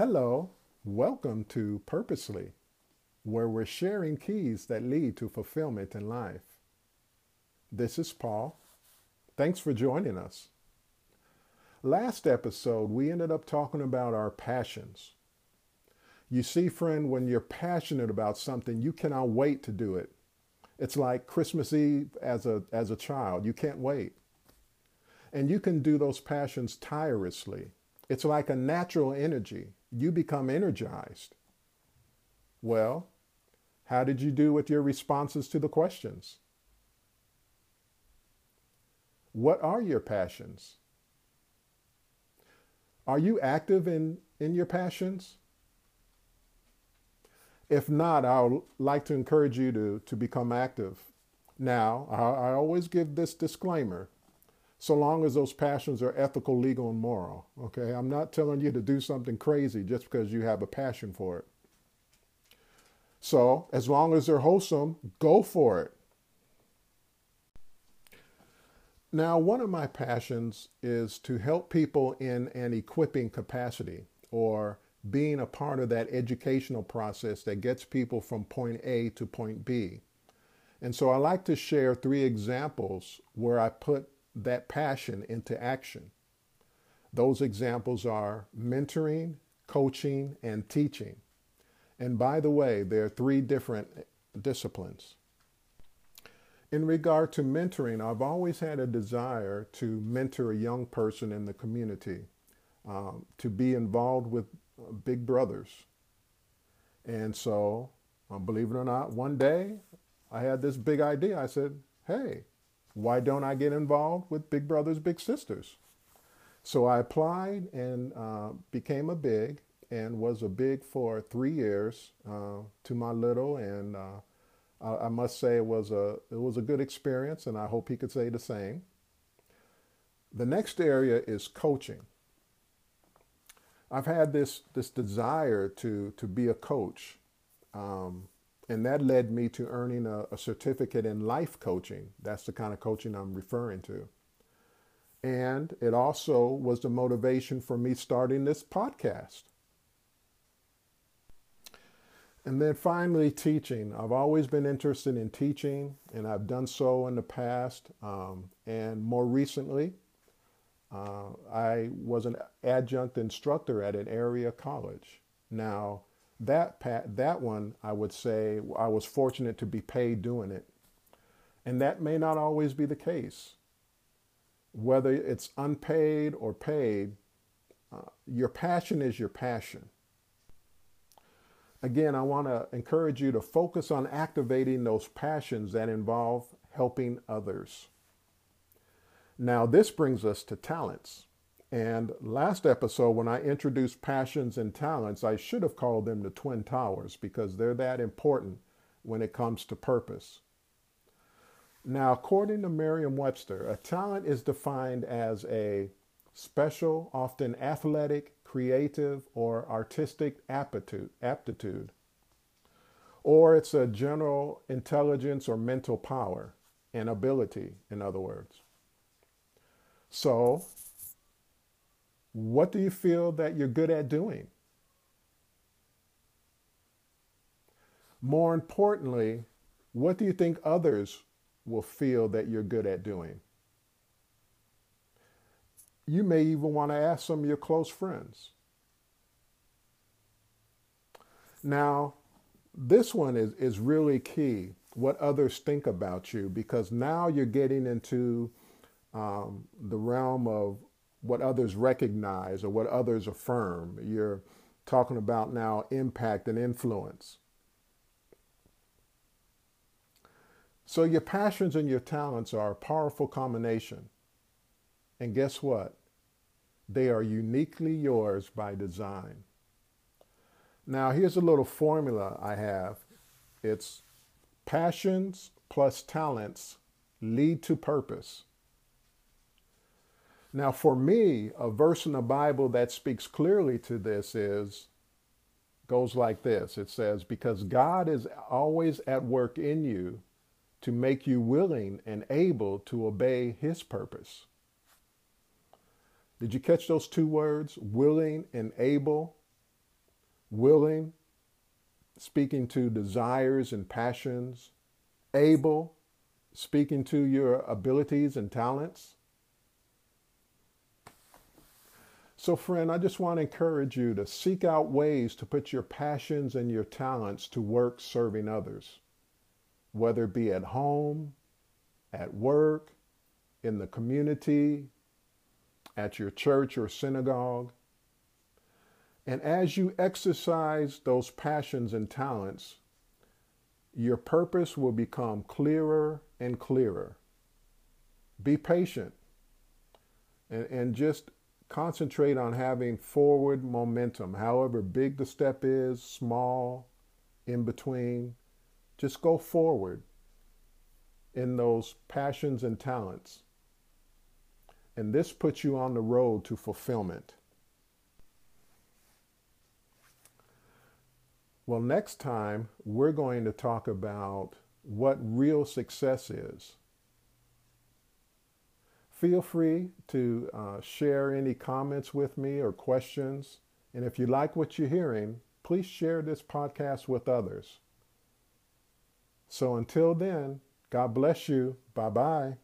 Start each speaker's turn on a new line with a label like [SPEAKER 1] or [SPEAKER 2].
[SPEAKER 1] Hello, welcome to Purposely, where we're sharing keys that lead to fulfillment in life. This is Paul. Thanks for joining us. Last episode, we ended up talking about our passions. You see, friend, when you're passionate about something, you cannot wait to do it. It's like Christmas Eve as a, as a child. You can't wait. And you can do those passions tirelessly. It's like a natural energy. You become energized. Well, how did you do with your responses to the questions? What are your passions? Are you active in, in your passions? If not, I would like to encourage you to, to become active. Now, I, I always give this disclaimer so long as those passions are ethical, legal, and moral. Okay, I'm not telling you to do something crazy just because you have a passion for it. So, as long as they're wholesome, go for it. Now, one of my passions is to help people in an equipping capacity or being a part of that educational process that gets people from point A to point B. And so I like to share three examples where I put that passion into action. Those examples are mentoring, coaching, and teaching. And by the way, there are three different disciplines. In regard to mentoring, I've always had a desire to mentor a young person in the community, um, to be involved with uh, big brothers. And so, uh, believe it or not, one day I had this big idea. I said, hey, why don't I get involved with Big Brothers Big Sisters? So I applied and uh, became a big and was a big for three years uh, to my little, and uh, I, I must say it was a it was a good experience, and I hope he could say the same. The next area is coaching. I've had this this desire to to be a coach. Um, and that led me to earning a, a certificate in life coaching. That's the kind of coaching I'm referring to. And it also was the motivation for me starting this podcast. And then finally, teaching. I've always been interested in teaching, and I've done so in the past. Um, and more recently, uh, I was an adjunct instructor at an area college. Now, that that one I would say I was fortunate to be paid doing it. And that may not always be the case. Whether it's unpaid or paid, uh, your passion is your passion. Again, I want to encourage you to focus on activating those passions that involve helping others. Now, this brings us to talents. And last episode, when I introduced passions and talents, I should have called them the Twin Towers because they're that important when it comes to purpose. Now, according to Merriam Webster, a talent is defined as a special, often athletic, creative, or artistic aptitude, aptitude. Or it's a general intelligence or mental power, an ability, in other words. So, what do you feel that you're good at doing? More importantly, what do you think others will feel that you're good at doing? You may even want to ask some of your close friends. Now, this one is, is really key what others think about you because now you're getting into um, the realm of what others recognize or what others affirm. You're talking about now impact and influence. So, your passions and your talents are a powerful combination. And guess what? They are uniquely yours by design. Now, here's a little formula I have it's passions plus talents lead to purpose. Now, for me, a verse in the Bible that speaks clearly to this is goes like this. It says, "Because God is always at work in you to make you willing and able to obey his purpose." Did you catch those two words, willing and able? willing, speaking to desires and passions, able, speaking to your abilities and talents. So, friend, I just want to encourage you to seek out ways to put your passions and your talents to work serving others, whether it be at home, at work, in the community, at your church or synagogue. And as you exercise those passions and talents, your purpose will become clearer and clearer. Be patient and, and just concentrate on having forward momentum. However big the step is, small, in between, just go forward in those passions and talents. And this puts you on the road to fulfillment. Well, next time we're going to talk about what real success is. Feel free to uh, share any comments with me or questions. And if you like what you're hearing, please share this podcast with others. So until then, God bless you. Bye bye.